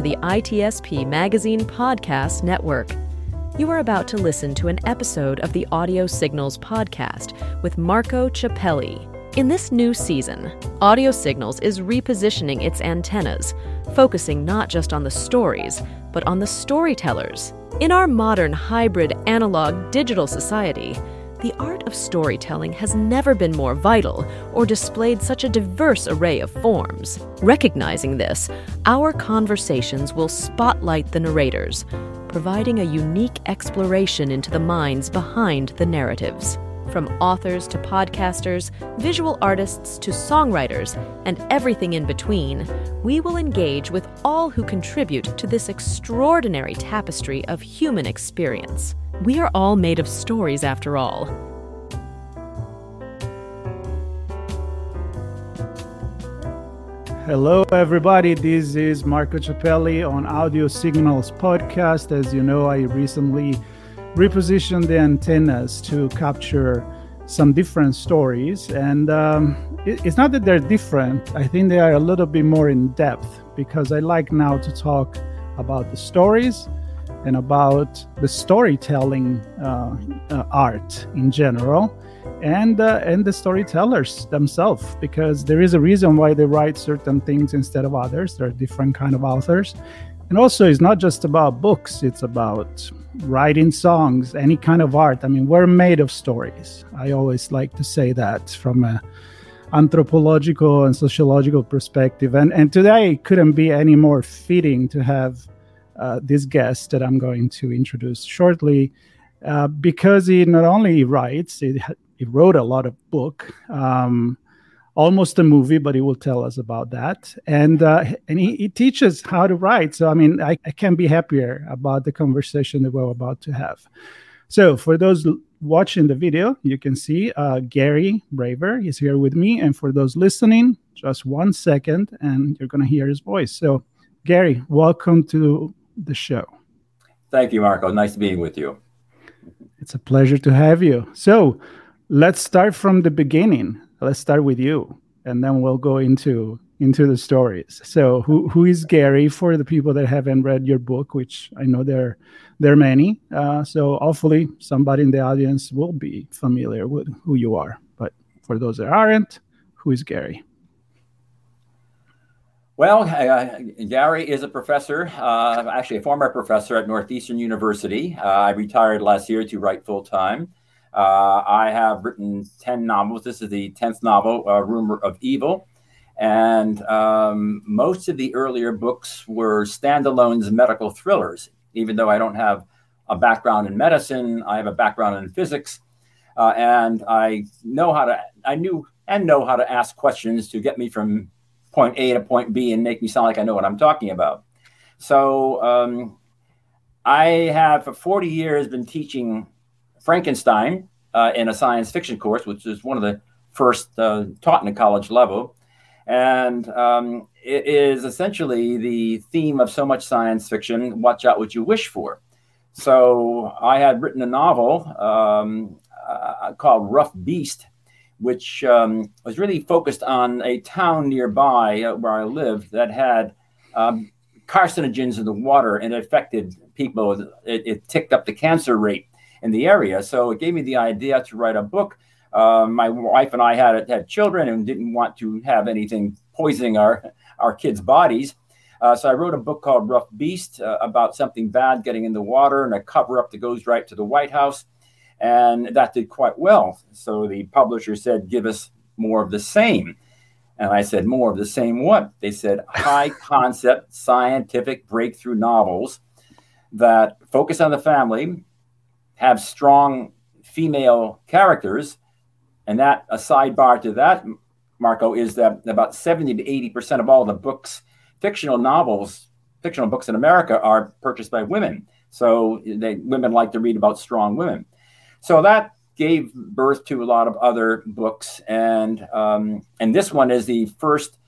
To the ITSP Magazine Podcast Network. You are about to listen to an episode of the Audio Signals podcast with Marco Ciappelli. In this new season, Audio Signals is repositioning its antennas, focusing not just on the stories, but on the storytellers. In our modern hybrid analog digital society, the art of storytelling has never been more vital or displayed such a diverse array of forms. Recognizing this, our conversations will spotlight the narrators, providing a unique exploration into the minds behind the narratives. From authors to podcasters, visual artists to songwriters, and everything in between, we will engage with all who contribute to this extraordinary tapestry of human experience. We are all made of stories after all. Hello, everybody. This is Marco Ciappelli on Audio Signals podcast. As you know, I recently repositioned the antennas to capture some different stories. And um, it, it's not that they're different, I think they are a little bit more in depth because I like now to talk about the stories and about the storytelling uh, uh, art in general and uh, and the storytellers themselves because there is a reason why they write certain things instead of others. There are different kind of authors. And also it's not just about books. It's about writing songs any kind of art. I mean we're made of stories. I always like to say that from a anthropological and sociological perspective. And and today couldn't be any more fitting to have uh, this guest that I'm going to introduce shortly, uh, because he not only writes, he, he wrote a lot of book, um, almost a movie, but he will tell us about that, and uh, and he, he, teaches how to write. So I mean, I, I can't be happier about the conversation that we're about to have. So for those watching the video, you can see uh, Gary Braver is here with me, and for those listening, just one second, and you're gonna hear his voice. So. Gary, welcome to the show. Thank you, Marco. Nice being with you. It's a pleasure to have you. So let's start from the beginning. Let's start with you, and then we'll go into into the stories. So who who is Gary for the people that haven't read your book, which I know there there are many. Uh, so hopefully somebody in the audience will be familiar with who you are. But for those that aren't, who is Gary? Well, uh, Gary is a professor, uh, actually a former professor at Northeastern University. Uh, I retired last year to write full time. Uh, I have written 10 novels. This is the 10th novel, uh, Rumor of Evil. And um, most of the earlier books were standalones medical thrillers. Even though I don't have a background in medicine, I have a background in physics. Uh, and I know how to, I knew and know how to ask questions to get me from point A to point B and make me sound like I know what I'm talking about. So um, I have for 40 years been teaching Frankenstein uh, in a science fiction course, which is one of the first uh, taught in a college level. And um, it is essentially the theme of so much science fiction watch out what you wish for. So I had written a novel um, uh, called Rough Beast which um, was really focused on a town nearby uh, where I lived that had um, carcinogens in the water and it affected people. It, it, ticked up the cancer rate in the area. So it gave me the idea to write a book. Uh, my wife and I had had children and didn't want to have anything poisoning our our kids' bodies. Uh, so I wrote a book called Rough Beast uh, about something bad getting in the water and a cover up that goes right to the White House and that did quite well. So the publisher said, "Give us more of the same." And I said, "More of the same what?" They said, "High concept scientific breakthrough novels that focus on the family, have strong female characters." And that a sidebar to that, Marco, is that about 70 to 80 percent of all the books, fictional novels, fictional books in America are purchased by women. So they, women like to read about strong women. So that gave birth to a lot of other books, and um, and this one is the first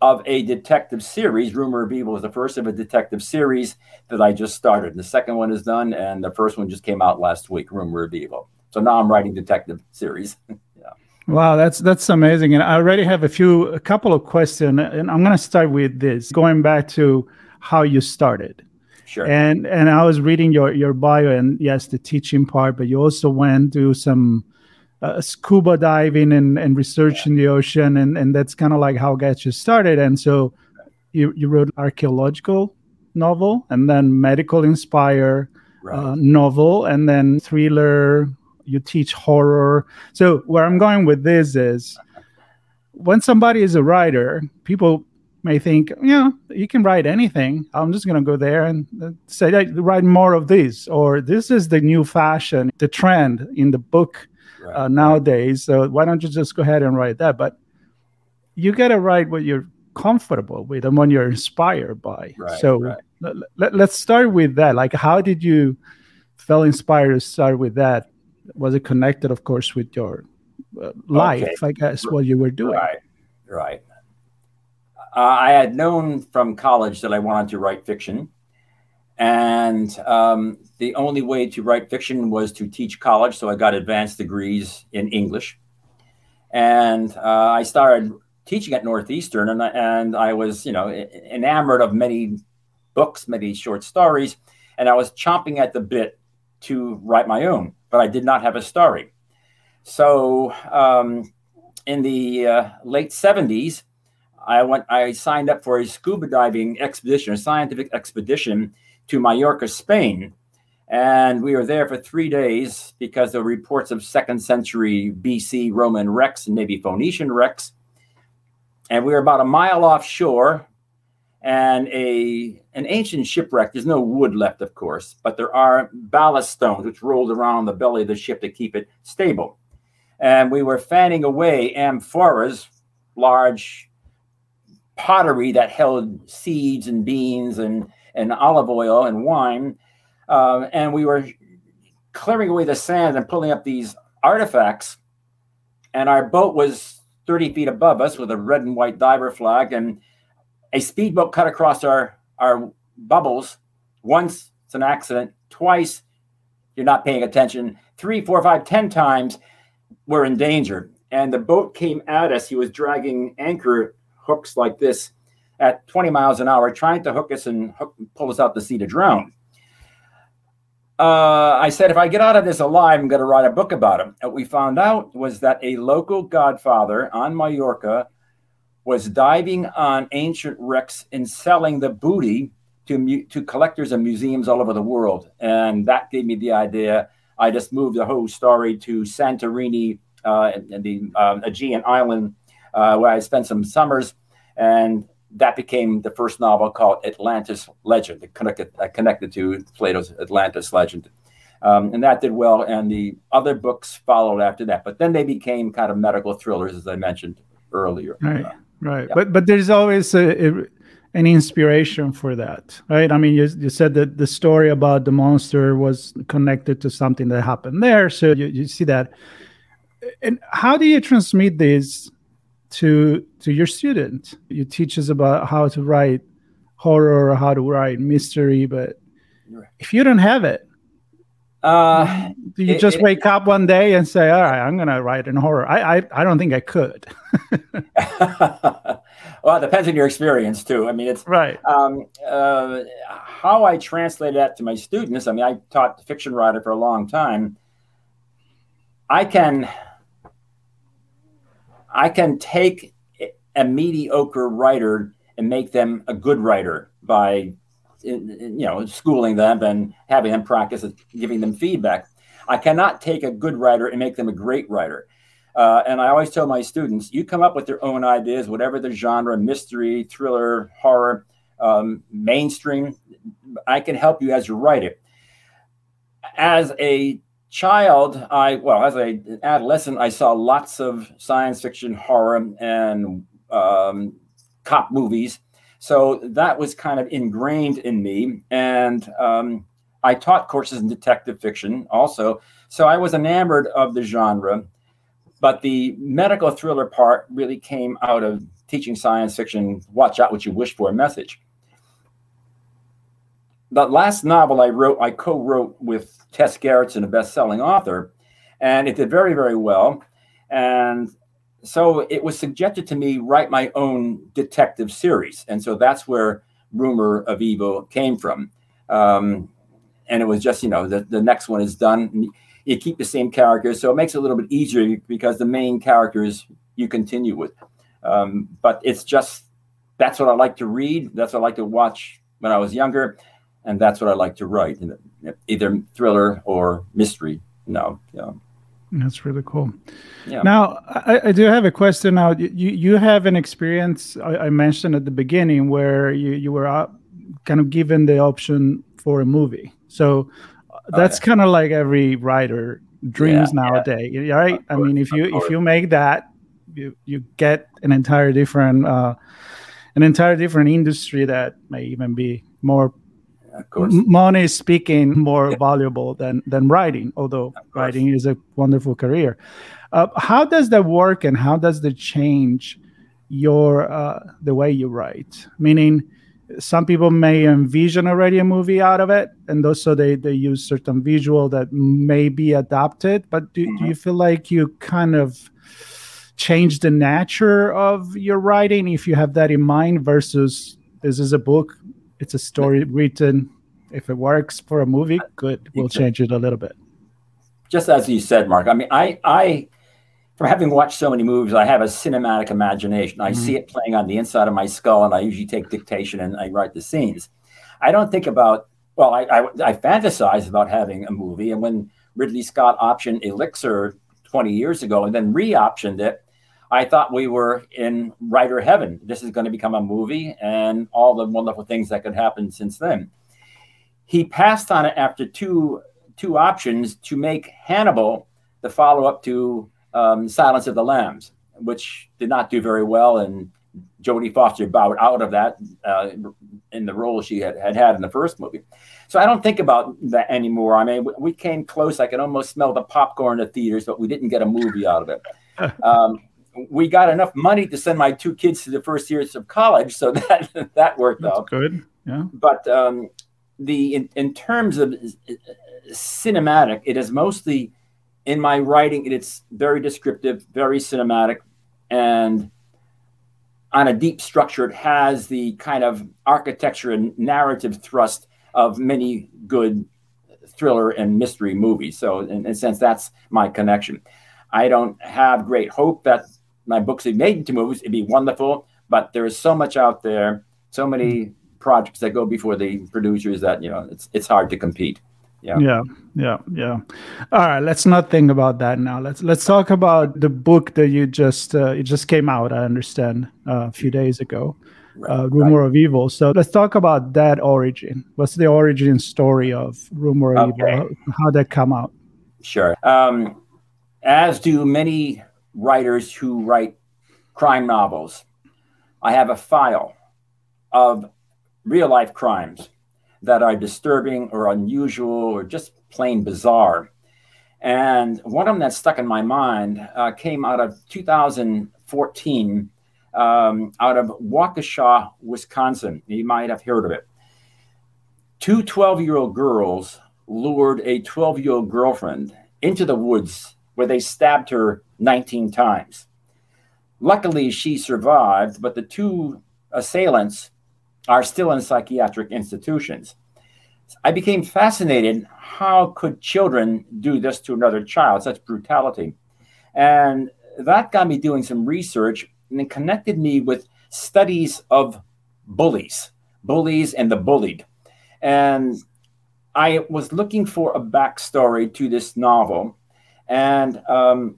of a detective series. Rumor of Evil is the first of a detective series that I just started. The second one is done, and the first one just came out last week. Rumor of Evil. So now I'm writing detective series. yeah. Wow, that's that's amazing. And I already have a few a couple of questions and I'm going to start with this going back to how you started. Sure. And and I was reading your your bio and yes, the teaching part, but you also went to some uh, scuba diving and, and research yeah. in the ocean and, and that's kind of like how got you started. And so you, you wrote archaeological novel and then medical inspire right. uh, novel and then thriller you teach horror so where i'm going with this is when somebody is a writer people may think yeah you can write anything. I'm just going to go there and uh, say write more of this or this is the new fashion the trend in the book right. uh, nowadays. So why don't you just go ahead and write that? But you got to write what you're comfortable with and what you're inspired by. Right, so right. Let, let's start with that. Like how did you feel inspired to start with that? Was it connected of course with your uh, life okay. i guess what you were doing? Right right i had known from college that i wanted to write fiction and um, the only way to write fiction was to teach college so i got advanced degrees in english and uh, i started teaching at Northeastern, and, and I was, you know, enamored of many books, many short stories, and I was chomping at the bit to write my own, but I did not have a story. So um, in the uh, late 70s, I went. I signed up for a scuba diving expedition, a scientific expedition to Mallorca, Spain, and we were there for three days because were reports of second century BC Roman wrecks and maybe Phoenician wrecks. And we were about a mile offshore and a an ancient shipwreck. There's no wood left of course but there are ballast stones which rolled around the belly of the ship to keep it stable. And we were fanning away amphoras large pottery that held seeds and beans and, and olive oil and wine uh, and we were clearing away the sand and pulling up these artifacts and our boat was 30 feet above us with a red and white diver flag, and a speedboat cut across our, our bubbles. Once it's an accident, twice you're not paying attention, three, four, five, ten times we're in danger. And the boat came at us. He was dragging anchor hooks like this at 20 miles an hour, trying to hook us and hook, pull us out to sea to drown uh, I said, if I get out of this alive, I'm going to write a book about him. What we found out was that a local godfather on Mallorca was diving on ancient wrecks and selling the booty to, to collectors and museums all over the world. And that gave me the idea. I just moved the whole story to Santorini uh, and the uh, Aegean island, where I spent some summers. And that became the first novel called Atlantis Legend, connected, uh, connected to Plato's Atlantis legend. Um, and that did well, and the other books followed after that. But then they became kind of medical thrillers, as I mentioned earlier. Right, uh, right. Yeah. But but there's always a, a, an inspiration for that, right? I mean, you, you said that the story about the monster was connected to something that happened there, so you, you see that. And how do you transmit this to to your student. You teach us about how to write horror or how to write mystery, but if you don't have it, uh, do you it, just it, wake up one day and say, "All right, I'm going to write in horror"? I, I I don't think I could. well, it depends on your experience too. I mean, it's right. Um, uh, how I translate that to my students. I mean, I taught fiction writer for a long time. I can I can take a mediocre writer and make them a good writer by you know schooling them and having them practice and giving them feedback. I cannot take a good writer and make them a great writer. Uh, and I always tell my students, you come up with your own ideas, whatever the genre, mystery, thriller, horror, um, mainstream. I can help you as you write it. As a child, I well, as an adolescent, I saw lots of science fiction, horror, and um, cop movies. So that was kind of ingrained in me, and um, I taught courses in detective fiction also. So I was enamored of the genre, but the medical thriller part really came out of teaching science fiction. Watch out what you wish for message the last novel I wrote, I co-wrote with Tess Gerritsen, a best-selling author, and it did very, very well. And so it was suggested to me write my own detective series, and so that's where Rumor of Evil came from. Um, and it was just you know the, the next one is done. You keep the same characters, so it makes it a little bit easier because the main characters you continue with. Um, but it's just that's what I like to read. That's what I like to watch when I was younger, and that's what I like to write, either thriller or mystery. No, yeah. That's really cool. Yeah. Now, I, I, do have a question. Now, you you have an experience I, I mentioned at the beginning where you you were uh, kind of given the option for a movie. So uh, that's okay. kind of like every writer dreams yeah, nowadays, yeah. right? I mean, if you if you make that, you you get an entire different uh, an entire different industry that may even be more money is speaking more valuable than than writing although writing is a wonderful career. Uh, how does that work and how does that change your uh, the way you write? Meaning some people may envision already a movie out of it and also they, they use certain visual that may be adapted but do, mm-hmm. do you feel like you kind of change the nature of your writing if you have that in mind versus this is a book it's a story written. If it works for a movie good. We'll change it a little bit. Just as you said mark i mean i i from having watched so many movies i have a cinematic imagination. I mm-hmm. see it playing on the inside of my skull and i usually take dictation and i write the scenes. I don't think about well i i, I fantasize about having a movie and when ridley scott optioned elixir 20 years ago and then re-optioned it I thought we were in writer heaven. This is going to become a movie and all the wonderful things that could happen since then. He passed on it after two two options to make Hannibal the follow up to um, Silence of the Lambs, which did not do very well, and Jodie Foster bowed out of that uh, in the role she had, had had in the first movie. So I don't think about that anymore. I mean, we came close. I can almost smell the popcorn in the theaters, but we didn't get a movie out of it. Um, we got enough money to send my two kids to the first years of college, so that that worked That's out. Good, yeah. But um, the in, in terms of cinematic, it is mostly in my writing. It's very descriptive, very cinematic, and on a deep structure, it has the kind of architecture and narrative thrust of many good thriller and mystery movies. So, in, in a sense, that's my connection. I don't have great hope that my books be made into movies, it'd be wonderful. But there is so much out there, so many projects that go before the producers that you know it's it's hard to compete. Yeah. yeah yeah yeah all right let's not think about that now let's let's talk about the book that you just uh, it just came out i understand uh, a few days ago right, uh, rumor right. of evil so let's talk about that origin what's the origin story of rumor of okay. evil how, how that come out sure um, as do many writers who write crime novels. I have a file of real life crimes that are disturbing or unusual or just plain bizarre. And one of them that stuck in my mind uh, came out of 2014 um, out of Waukesha, Wisconsin. You might have heard of it. Two 12 year old girls lured a 12 year old girlfriend into the woods where they stabbed her 19 times. Luckily, she survived, but the two assailants are still in psychiatric institutions. I became fascinated how could children do this to another child, such brutality? And that got me doing some research and it connected me with studies of bullies, bullies and the bullied. And I was looking for a backstory to this novel and um,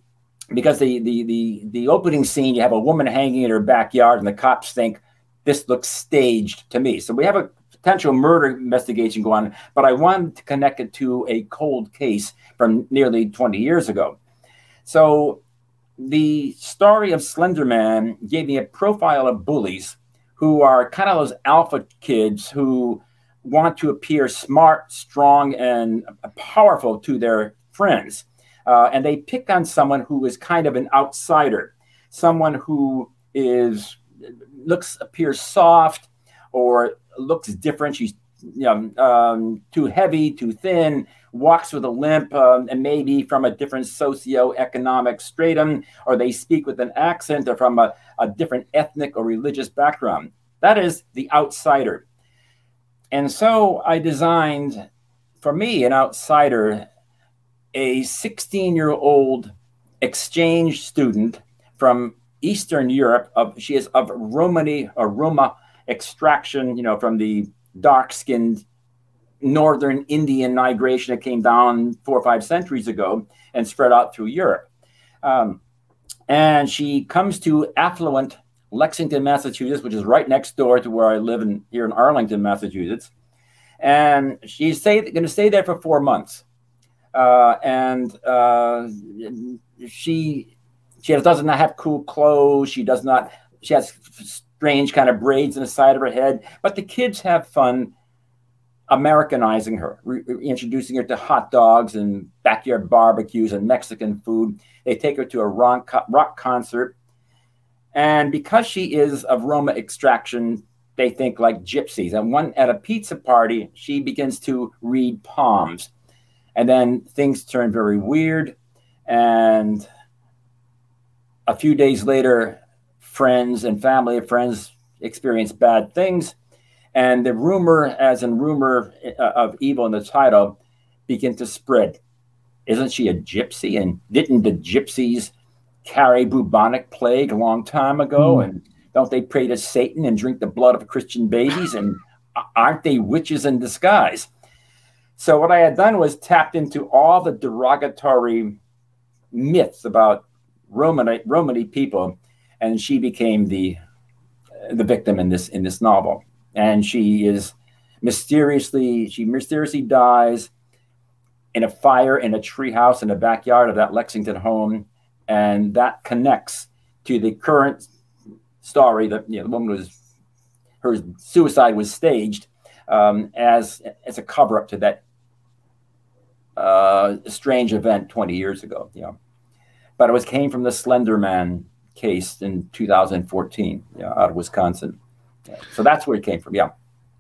because the, the the the opening scene, you have a woman hanging in her backyard, and the cops think this looks staged to me. So we have a potential murder investigation going on, but I wanted to connect it to a cold case from nearly 20 years ago. So the story of Slenderman gave me a profile of bullies who are kind of those alpha kids who want to appear smart, strong, and powerful to their friends uh, and they pick on someone who is kind of an outsider, someone who is looks appears soft or looks different. She's you know um, too heavy, too thin, walks with a limp um, and maybe from a different socio-economic stratum, or they speak with an accent or from a, a different ethnic or religious background. That is the outsider. And so I designed, for me, an outsider, a 16 year old exchange student from Eastern Europe. Of, she is of Romani Roma extraction, you know, from the dark skinned northern Indian migration that came down four or five centuries ago and spread out through Europe. Um, and she comes to affluent Lexington, Massachusetts, which is right next door to where I live in here in Arlington, Massachusetts. And she's going to stay there for four months. Uh, and uh, she she doesn't have cool clothes. She does not. She has strange kind of braids in the side of her head. But the kids have fun Americanizing her, re- introducing her to hot dogs and backyard barbecues and Mexican food. They take her to a rock, rock concert. And because she is of Roma extraction, they think like gypsies. And one at a pizza party, she begins to read palms. And then things turn very weird. And a few days later, friends and family of friends experience bad things and the rumor, as in rumor uh, of evil in the title, begin to spread. Isn't she a gypsy? And didn't the gypsies carry bubonic plague a long time ago? Mm. And don't they pray to Satan and drink the blood of Christian babies? And aren't they witches in disguise? So what I had done was tapped into all the derogatory myths about Romani people, and she became the the victim in this in this novel. And she is mysteriously she mysteriously dies in a fire in a treehouse in the backyard of that Lexington home, and that connects to the current story that you know, the woman was her suicide was staged um, as as a cover up to that uh, strange event 20 years ago. You know, but it was came from the Slender Man case in 2014 you know, out of Wisconsin. So that's where it came from. Yeah.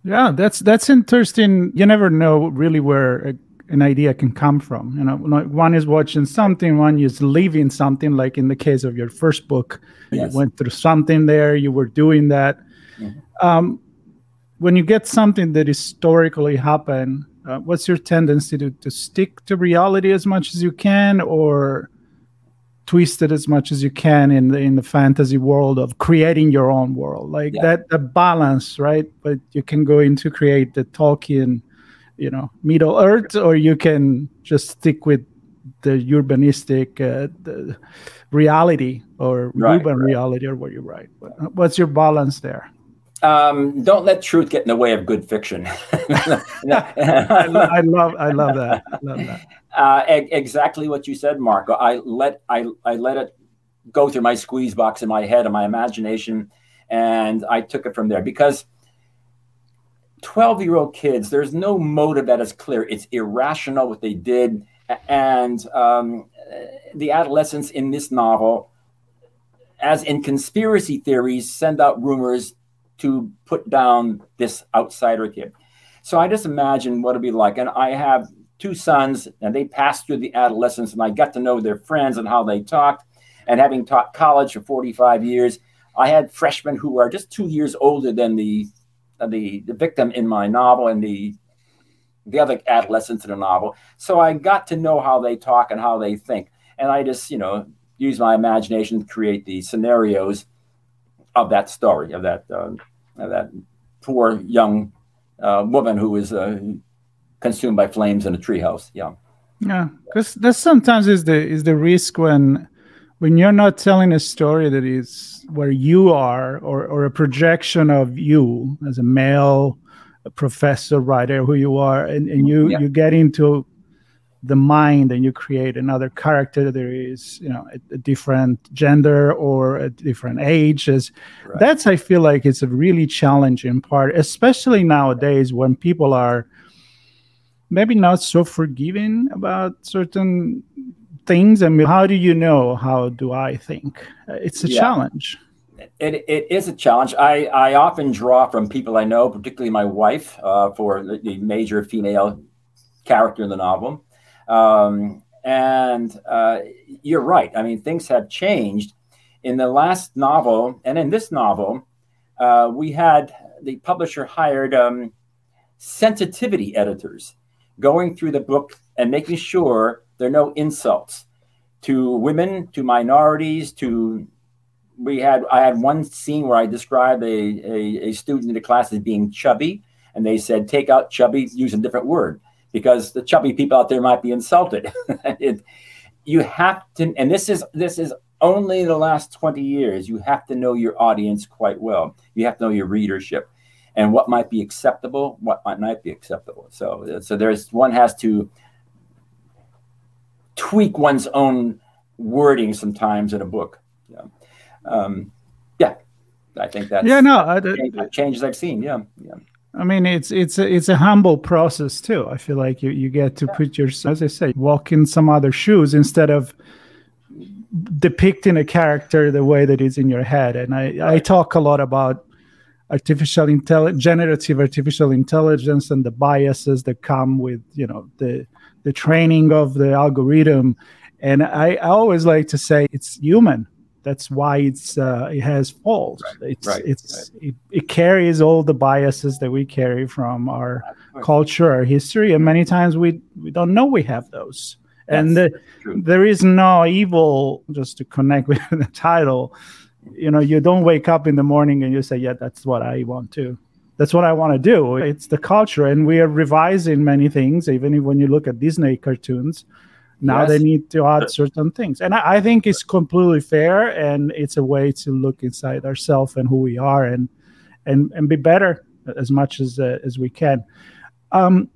Yeah, that's that's interesting. You never know really where a, an idea can come from. You know, one is watching something, one is living something. Like in the case of your first book, yes. you went through something there. You were doing that. Mm-hmm. Um, when you get something that historically happened, uh, what's your tendency to to stick to reality as much as you can, or twist it as much as you can in the in the fantasy world of creating your own world like yeah. that the balance right but you can go into create the tolkien you know middle earth or you can just stick with the urbanistic uh, the reality or right, urban right. reality or what you write what's your balance there um, don't let truth get in the way of good fiction. I, I, love, I love that. I love that. Uh, e- exactly what you said, Marco. I let I, I let it go through my squeeze box in my head and my imagination, and I took it from there because 12 year old kids, there's no motive that is clear. It's irrational what they did. And um, the adolescents in this novel, as in conspiracy theories, send out rumors to put down this outsider kid. So I just imagine what it'd be like. And I have two sons, and they passed through the adolescence, and I got to know their friends and how they talked. And having taught college for 45 years, I had freshmen who are just two years older than the the, the victim in my novel and the the other adolescents in the novel. So I got to know how they talk and how they think, and I just you know use my imagination to create the scenarios of that story of that uh, that poor young uh, woman who is uh, consumed by flames in a treehouse. Yeah. Yeah, because that sometimes is the is the risk when when you're not telling a story that is where you are or or a projection of you as a male a professor writer who you are and, and you yeah. you get into the mind and you create another character there is you know a, a different gender or a different age as right. that's i feel like it's a really challenging part especially nowadays when people are maybe not so forgiving about certain things. I mean, how do you know? How do I think? Uh, it's a yeah. challenge. It, it is a challenge. I, I often draw from people I know, particularly my wife, uh, for the, major female character in the novel. Um, and uh, you're right. I mean, things have changed. In the last novel, and in this novel, uh, we had the publisher hired um, sensitivity editors going through the book and making sure there are no insults to women, to minorities, to we had I had one scene where I described a, a, a student in the class as being chubby, and they said take out chubby, use a different word because the chubby people out there might be insulted. it, you have to, and this is this is only the last 20 years. You have to know your audience quite well. You have to know your readership and what might be acceptable, what might not be acceptable. So, so there's one has to tweak one's own wording sometimes in a book. Yeah, um, yeah. I think that's yeah. No, I, changes I've seen. Yeah, yeah. I mean, it's it's a, it's a humble process too. I feel like you you get to put your, as I say, walk in some other shoes instead of depicting a character the way that is in your head. And I. I talk a lot about artificial intelligence, generative artificial intelligence, and the biases that come with you know the the training of the algorithm. And I, I always like to say it's human that's why it's uh, it has faults. Right, it's right, it's right. It, it, carries all the biases that we carry from our culture, our history, and many times we we don't know we have those. and the, there is no evil. Just to connect with the title, you know, you don't wake up in the morning and you say, "Yeah, that's what I want to." That's what I want to do. It's the culture, and we are revising many things. Even when you look at Disney cartoons, now yes. they need to add certain things. And I, I, think it's completely fair and it's a way to look inside ourselves and who we are and and and be better as much as uh, as we can. Um,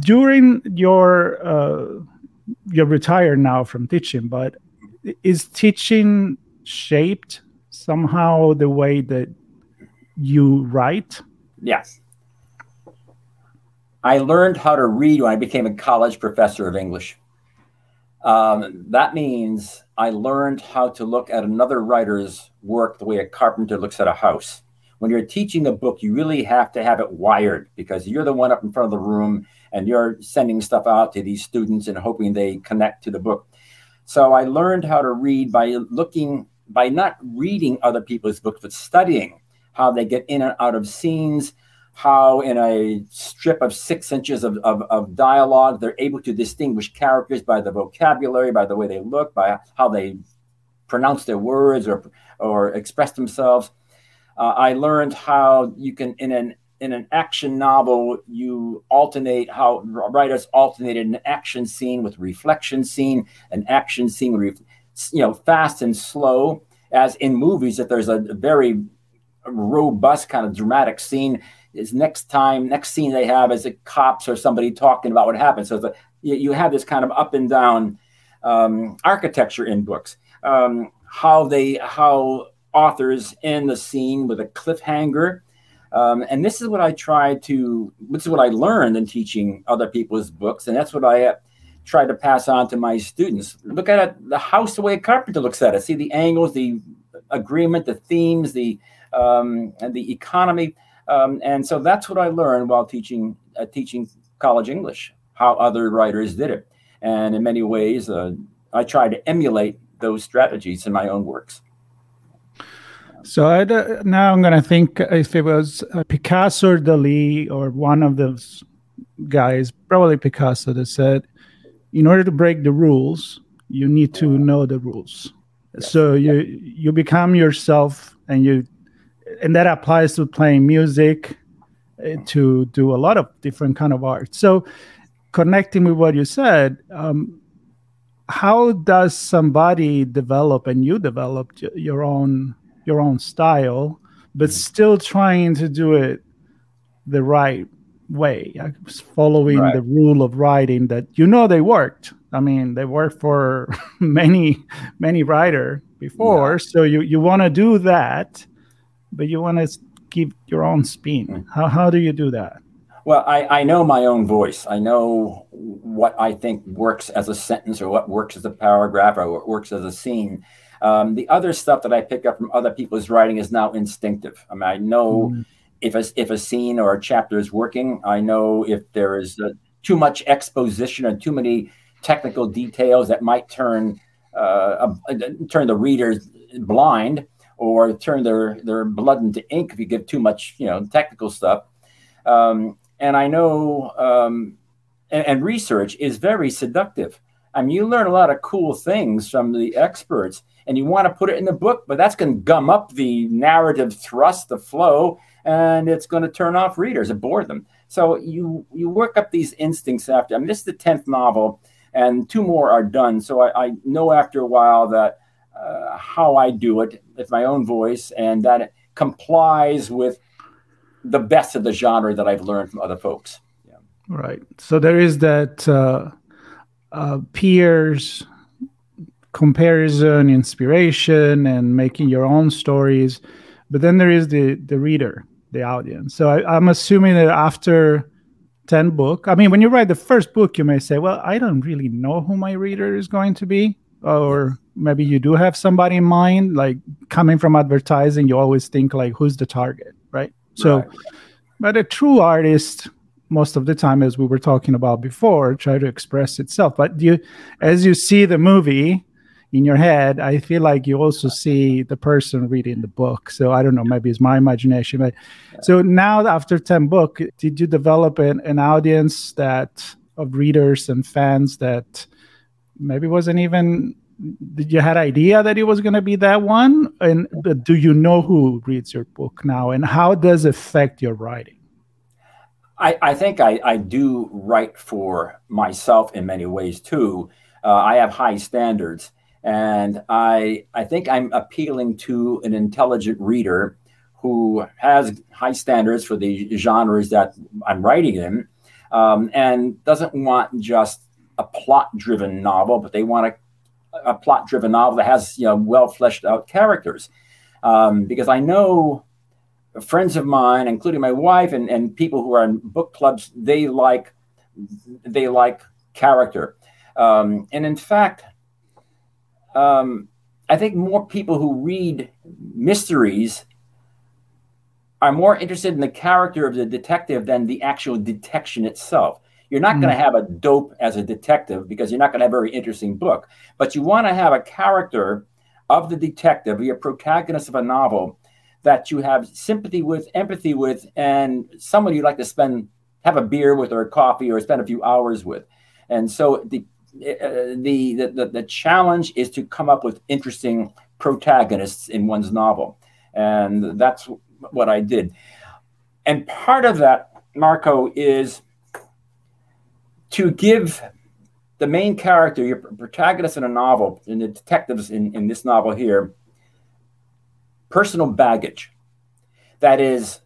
during your uh, you're retired now from teaching but is teaching shaped somehow the way that you write? Yes. I learned how to read when I became a college professor of English. Um, that means I learned how to look at another writer's work the way a carpenter looks at a house. When you're teaching a book, you really have to have it wired because you're the one up in front of the room and you're sending stuff out to these students and hoping they connect to the book. So I learned how to read by looking, by not reading other people's books, but studying how they get in and out of scenes, how in a strip of six inches of, of, of, dialogue they're able to distinguish characters by the vocabulary by the way they look by how they pronounce their words or or express themselves. Uh, i learned how you can in an in an action novel you alternate how writers alternated an action scene with reflection scene an action scene with you know fast and slow as in movies if there's a very robust kind of dramatic scene is next time, next scene they have is the cops or somebody talking about what happened. So you, have this kind of up and down um, architecture in books. Um, how they, how authors end the scene with a cliffhanger. Um, and this is what I try to, this is what I learned in teaching other people's books. And that's what I uh, try to pass on to my students. Look at it, the house the way a carpenter looks at it. See the angles, the agreement, the themes, the, um, and the economy um, and so that's what I learned while teaching uh, teaching college English, how other writers did it. And in many ways, uh, I try to emulate those strategies in my own works. So I, uh, now I'm going to think if it was uh, Picasso or Dali or one of those guys, probably Picasso, that said, in order to break the rules, you need to know the rules. Yes. So you you become yourself and you and that applies to playing music uh, to do a lot of different kind of art so connecting with what you said um, how does somebody develop and you developed your own your own style but still trying to do it the right way following right. the rule of writing that you know they worked i mean they worked for many many writer before yeah. so you you want to do that but you want to give your own spin. How, how do you do that? Well, I, I know my own voice. I know what I think works as a sentence or what works as a paragraph or what works as a scene. Um, the other stuff that I pick up from other people's writing is now instinctive. I mean, I know mm. if a, if a scene or a chapter is working. I know if there is a, too much exposition or too many technical details that might turn uh, uh, turn the readers blind or turn their their blood into ink if you give too much you know technical stuff. Um, and I know um, and, and, research is very seductive. I mean, you learn a lot of cool things from the experts, and you want to put it in the book, but that's going to gum up the narrative thrust, the flow, and it's going to turn off readers and bore them. So you you work up these instincts after. I mean, this is the tenth novel, and two more are done. So I, I know after a while that uh, how I do it with my own voice, and that complies with the best of the genre that I've learned from other folks. Yeah. Right. So there is that uh, uh, peers comparison, inspiration, and making your own stories. But then there is the the reader, the audience. So I, I'm assuming that after 10 book i mean when you write the first book you may say well i don't really know who my reader is going to be or maybe you do have somebody in mind like coming from advertising you always think like who's the target right so right. but a true artist most of the time as we were talking about before try to express itself but you as you see the movie in your head, I feel like you also see the person reading the book. So I don't know, maybe it's my imagination. But so now after 10 book, did you develop an, an audience that of readers and fans that maybe wasn't even did you had idea that it was going to be that one and do you know who reads your book now and how does it affect your writing I, I think I, I do write for myself in many ways too. Uh, I have high standards, and I, I think I'm appealing to an intelligent reader who has high standards for the genres that I'm writing in um, and doesn't want just a plot driven novel, but they want a, a plot driven novel that has you know, well fleshed out characters. Um, because I know friends of mine, including my wife and, and people who are in book clubs, they like they like character. Um, and in fact, um, I think more people who read mysteries are more interested in the character of the detective than the actual detection itself. You're not mm. going to have a dope as a detective because you're not going to have a very interesting book. But you want to have a character of the detective, your protagonist of a novel that you have sympathy with, empathy with, and someone you'd like to spend have a beer with or a coffee or spend a few hours with. And so the uh, the, the, the challenge is to come up with interesting protagonists in one's novel. And that's what I did. And part of that, Marco, is to give the main character, your protagonist in a novel, and the detectives in, in this novel here, personal baggage. That is,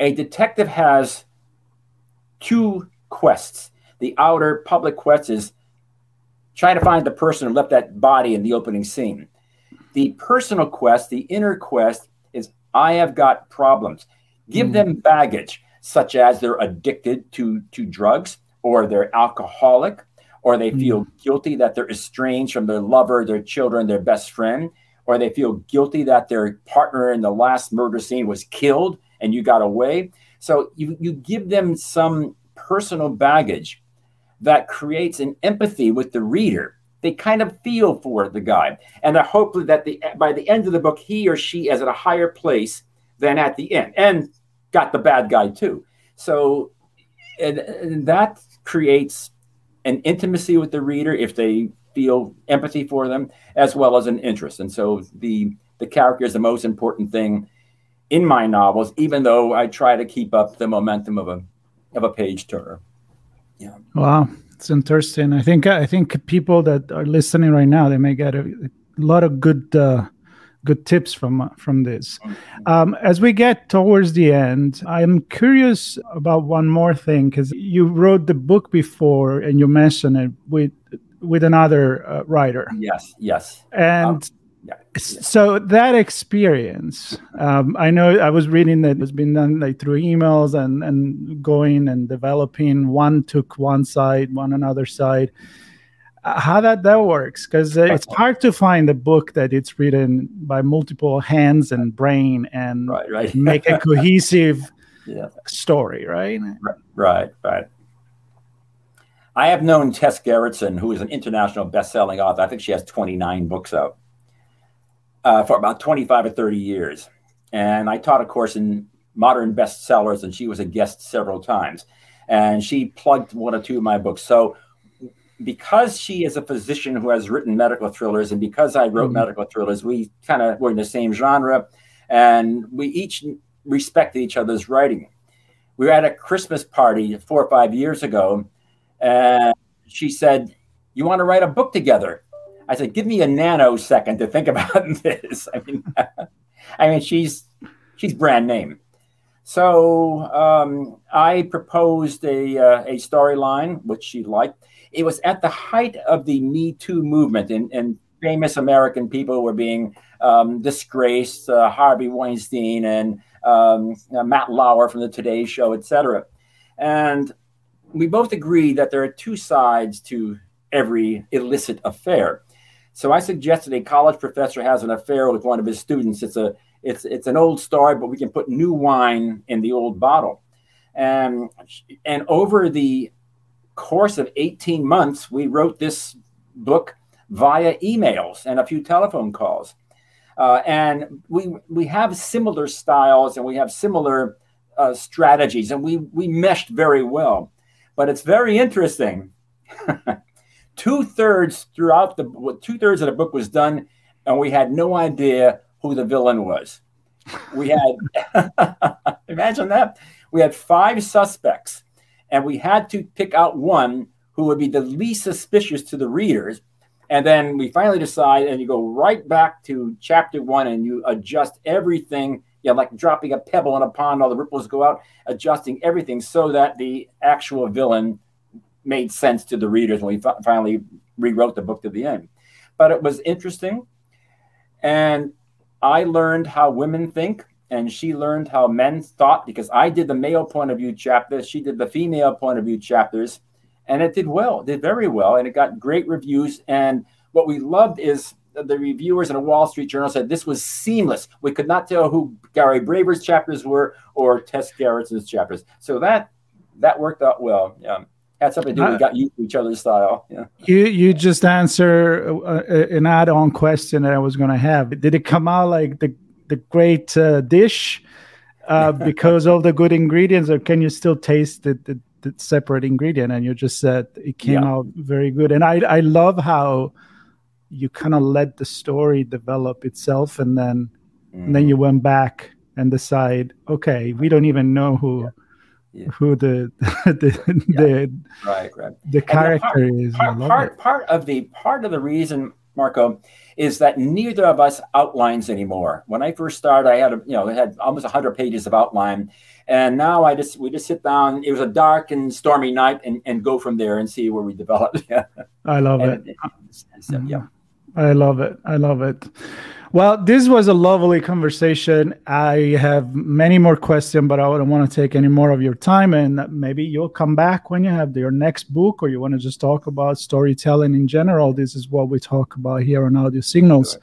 a detective has two quests. The outer public quest is trying to find the person who left that body in the opening scene. The personal quest, the inner quest, is I have got problems. Give mm. them baggage, such as they're addicted to, to drugs, or they're alcoholic, or they mm. feel guilty that they're estranged from their lover, their children, their best friend, or they feel guilty that their partner in the last murder scene was killed and you got away. So you, you give them some personal baggage that creates an empathy with the reader. They kind of feel for the guy, and I hope that the by the end of the book, he or she is at a higher place than at the end, and got the bad guy too. So, and, and that creates an intimacy with the reader if they feel empathy for them, as well as an interest. And so the the character is the most important thing in my novels, even though I try to keep up the momentum of a of a page turner. Yeah. Wow, it's interesting. I think I think people that are listening right now they may get a, a lot of good uh, good tips from from this. Mm-hmm. Um, as we get towards the end, I'm curious about one more thing because you wrote the book before and you mentioned it with with another uh, writer. Yes, yes. And um, so that experience, um, I know I was reading that it's been done like through emails and and going and developing. One took one side, one another side. How that that works? Because uh, it's hard to find a book that it's written by multiple hands and brain and right, right. make a cohesive yeah. story, right? Right, right. I have known Tess Gerritsen, who is an international best-selling author. I think she has 29 books out uh, for about 25 or 30 years. And I taught a course in modern bestsellers, and she was a guest several times. And she plugged one or two of my books. So, because she is a physician who has written medical thrillers, and because I wrote mm-hmm. medical thrillers, we kind of were in the same genre, and we each respected each other's writing. We were at a Christmas party four or five years ago, and she said, "You want to write a book together?" I said, "Give me a nanosecond to think about this." I mean, I mean, she's she's brand name. So um, I proposed a uh, a storyline which she liked. It was at the height of the Me Too movement, and, and famous American people were being um, disgraced, uh, Harvey Weinstein and um, uh, Matt Lauer from the Today Show, etc. And we both agree that there are two sides to every illicit affair. So I suggested a college professor has an affair with one of his students. It's a it's it's an old story, but we can put new wine in the old bottle. And and over the course of 18 months, we wrote this book via emails and a few telephone calls. Uh, and we we have similar styles and we have similar uh, strategies, and we we meshed very well. But it's very interesting. two thirds throughout the two thirds of the book was done, and we had no idea who the villain was. We had imagine that we had five suspects, and we had to pick out one who would be the least suspicious to the readers. And then we finally decide, and you go right back to chapter one, and you adjust everything. Yeah, like dropping a pebble in a pond, all the ripples go out, adjusting everything so that the actual villain made sense to the readers when we fi- finally rewrote the book to the end. But it was interesting, and I learned how women think, and she learned how men thought because I did the male point of view chapter, she did the female point of view chapters, and it did well, did very well, and it got great reviews. And what we loved is the reviewers in the Wall Street Journal said this was seamless. We could not tell who Gary Braver's chapters were or Tess Gerritsen's chapters. So that that worked out well. Yeah had something to do. We got used to each other's style. Yeah. You you just answer uh, an add-on question that I was going to have. Did it come out like the the great uh, dish uh, because of the good ingredients, or can you still taste the, the, the separate ingredient? And you just said it came yeah. out very good. And I I love how you kind of let the story develop itself, and then mm. and then you went back and decide, okay, we don't even know who. Yeah yeah. who the the, yeah. the right right the character part, is. Part, part, part of the part of the reason, Marco, is that neither of us outlines anymore. When I first started, I had a, you know had almost hundred pages of outline, and now I just we just sit down. It was a dark and stormy night, and, and go from there and see where we develop. I love and, it. And, so, yeah, mm-hmm. I love it. I love it. Well, this was a lovely conversation. I have many more questions, but I don't want to take any more of your time. And maybe you'll come back when you have your next book, or you want to just talk about storytelling in general. This is what we talk about here on Audio Signals.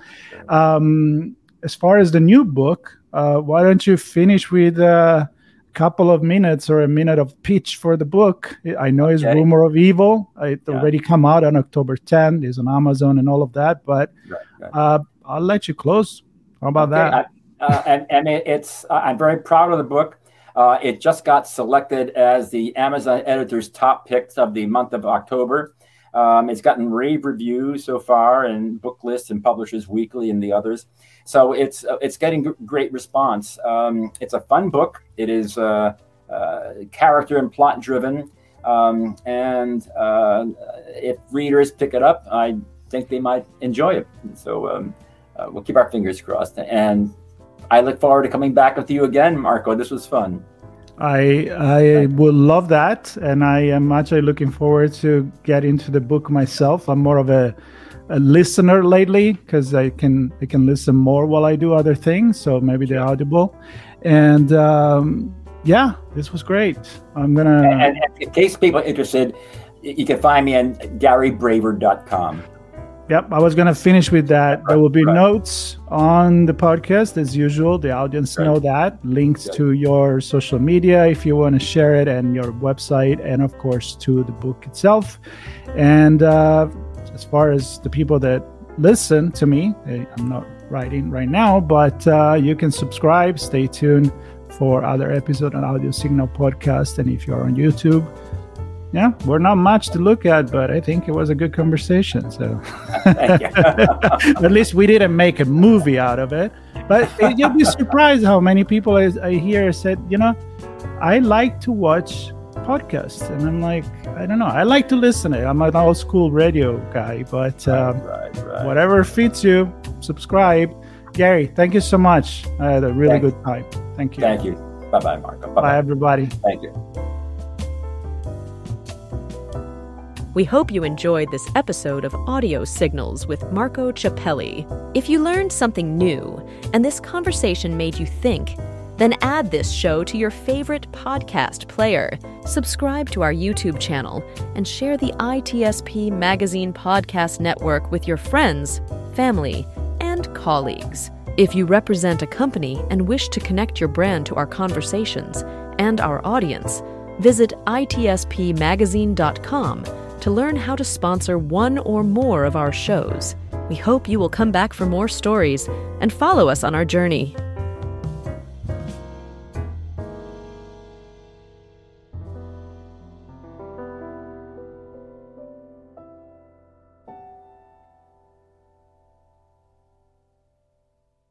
Um, as far as the new book, uh, why don't you finish with a couple of minutes or a minute of pitch for the book? I know it's okay. Rumor of Evil. It yeah. already come out on October 10th. It's on Amazon and all of that, but. Right, right. Uh, I'll let you close. How about okay, that? uh, and and it, it's uh, I'm very proud of the book. Uh, it just got selected as the Amazon editor's top picks of the month of October. Um, it's gotten rave reviews so far, and book lists and Publishers Weekly and the others. So it's uh, it's getting g- great response. Um, it's a fun book. It is uh, uh, character and plot driven, um, and if readers pick it up, I think they might enjoy it. So um, uh, we'll keep our fingers crossed. And I look forward to coming back with you again, Marco. This was fun. I I would love that, and I am actually looking forward to get into the book myself. I'm more of a, a listener lately because I can I can listen more while I do other things. So maybe the audible, and um, yeah, this was great. I'm gonna. And, and in case people are interested, you can find me on GaryBraver.com. Yep, I was going to finish with that. There will be right. notes on the podcast as usual. The audience right. know that. Links to your social media if you want to share it, and your website, and of course to the book itself. And uh, as far as the people that listen to me, I'm not writing right now, but uh, you can subscribe. Stay tuned for other episode on Audio Signal podcast, and if you're on YouTube yeah, we're not much to look at, but I think it was a good conversation. So at least we didn't make a movie out of it. But you'll be surprised how many people I, I hear said, you know, I like to watch podcasts, and I'm like, I don't know, I like to listen. To it. I'm an old school radio guy, but um, right, right, right. whatever fits you, subscribe. Gary, thank you so much. I had a really good time. Thank you. Thank you. Bye bye, Marco. Bye bye, everybody. Thank you. We hope you enjoyed this episode of Audio Signals with Marco Ciappelli. If you learned something new and this conversation made you think, then add this show to your favorite podcast player, subscribe to our YouTube channel, and share the ITSP Magazine Podcast Network with your friends, family, and colleagues. If you represent a company and wish to connect your brand to our conversations and our audience, visit itspmagazine.com to learn how to sponsor one or more of our shows. We hope you will come back for more stories and follow us on our journey.